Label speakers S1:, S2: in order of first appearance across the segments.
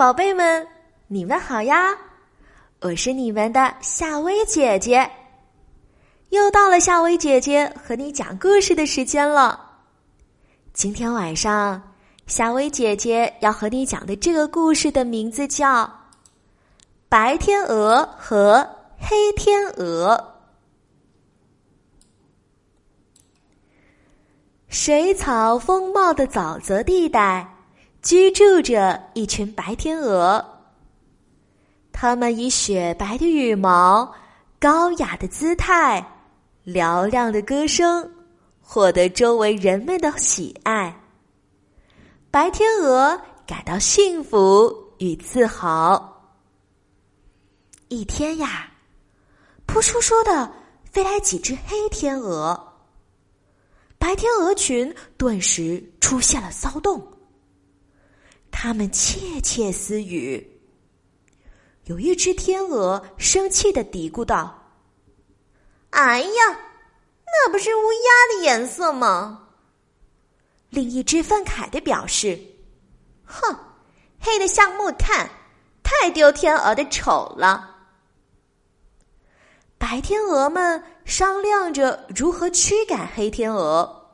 S1: 宝贝们，你们好呀！我是你们的夏薇姐姐，又到了夏薇姐姐和你讲故事的时间了。今天晚上，夏薇姐姐要和你讲的这个故事的名字叫《白天鹅和黑天鹅》。水草丰茂的沼泽地带。居住着一群白天鹅，它们以雪白的羽毛、高雅的姿态、嘹亮的歌声，获得周围人们的喜爱。白天鹅感到幸福与自豪。一天呀，扑簌簌的飞来几只黑天鹅，白天鹅群顿时出现了骚动。他们窃窃私语。有一只天鹅生气的嘀咕道：“
S2: 哎呀，那不是乌鸦的颜色吗？”
S1: 另一只愤慨的表示：“
S2: 哼，黑的像木炭，太丢天鹅的丑了。”
S1: 白天鹅们商量着如何驱赶黑天鹅，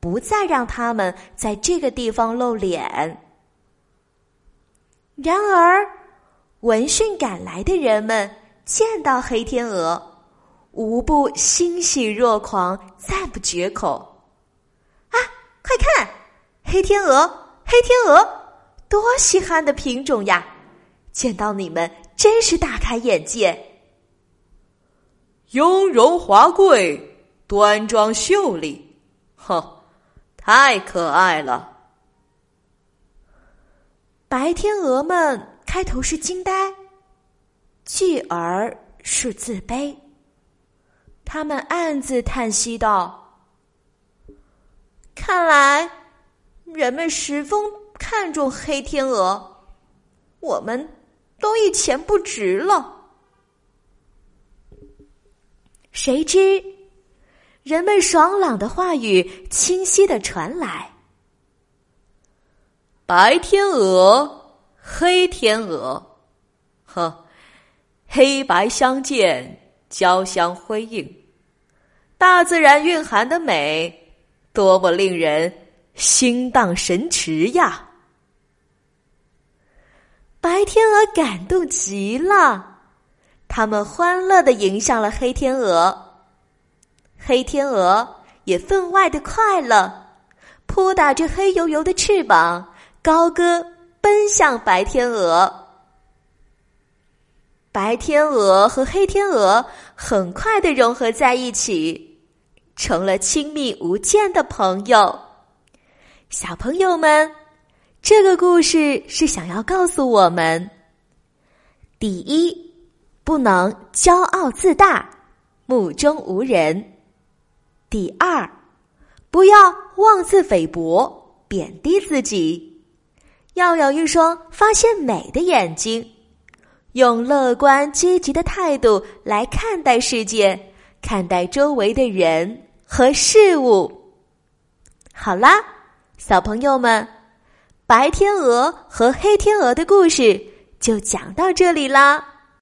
S1: 不再让他们在这个地方露脸。然而，闻讯赶来的人们见到黑天鹅，无不欣喜若狂，赞不绝口。啊，快看，黑天鹅，黑天鹅，多稀罕的品种呀！见到你们真是大开眼界。
S3: 雍容华贵，端庄秀丽，哼，太可爱了。
S1: 白天鹅们开头是惊呆，继而是自卑。他们暗自叹息道：“
S2: 看来人们十分看重黑天鹅，我们都一钱不值了。”
S1: 谁知，人们爽朗的话语清晰的传来。
S3: 白天鹅，黑天鹅，呵，黑白相间，交相辉映，大自然蕴含的美，多么令人心荡神驰呀！
S1: 白天鹅感动极了，他们欢乐的迎向了黑天鹅，黑天鹅也分外的快乐，扑打着黑油油的翅膀。高歌奔向白天鹅，白天鹅和黑天鹅很快的融合在一起，成了亲密无间的朋友。小朋友们，这个故事是想要告诉我们：第一，不能骄傲自大、目中无人；第二，不要妄自菲薄、贬低自己。要有一双发现美的眼睛，用乐观积极的态度来看待世界，看待周围的人和事物。好啦，小朋友们，白天鹅和黑天鹅的故事就讲到这里啦。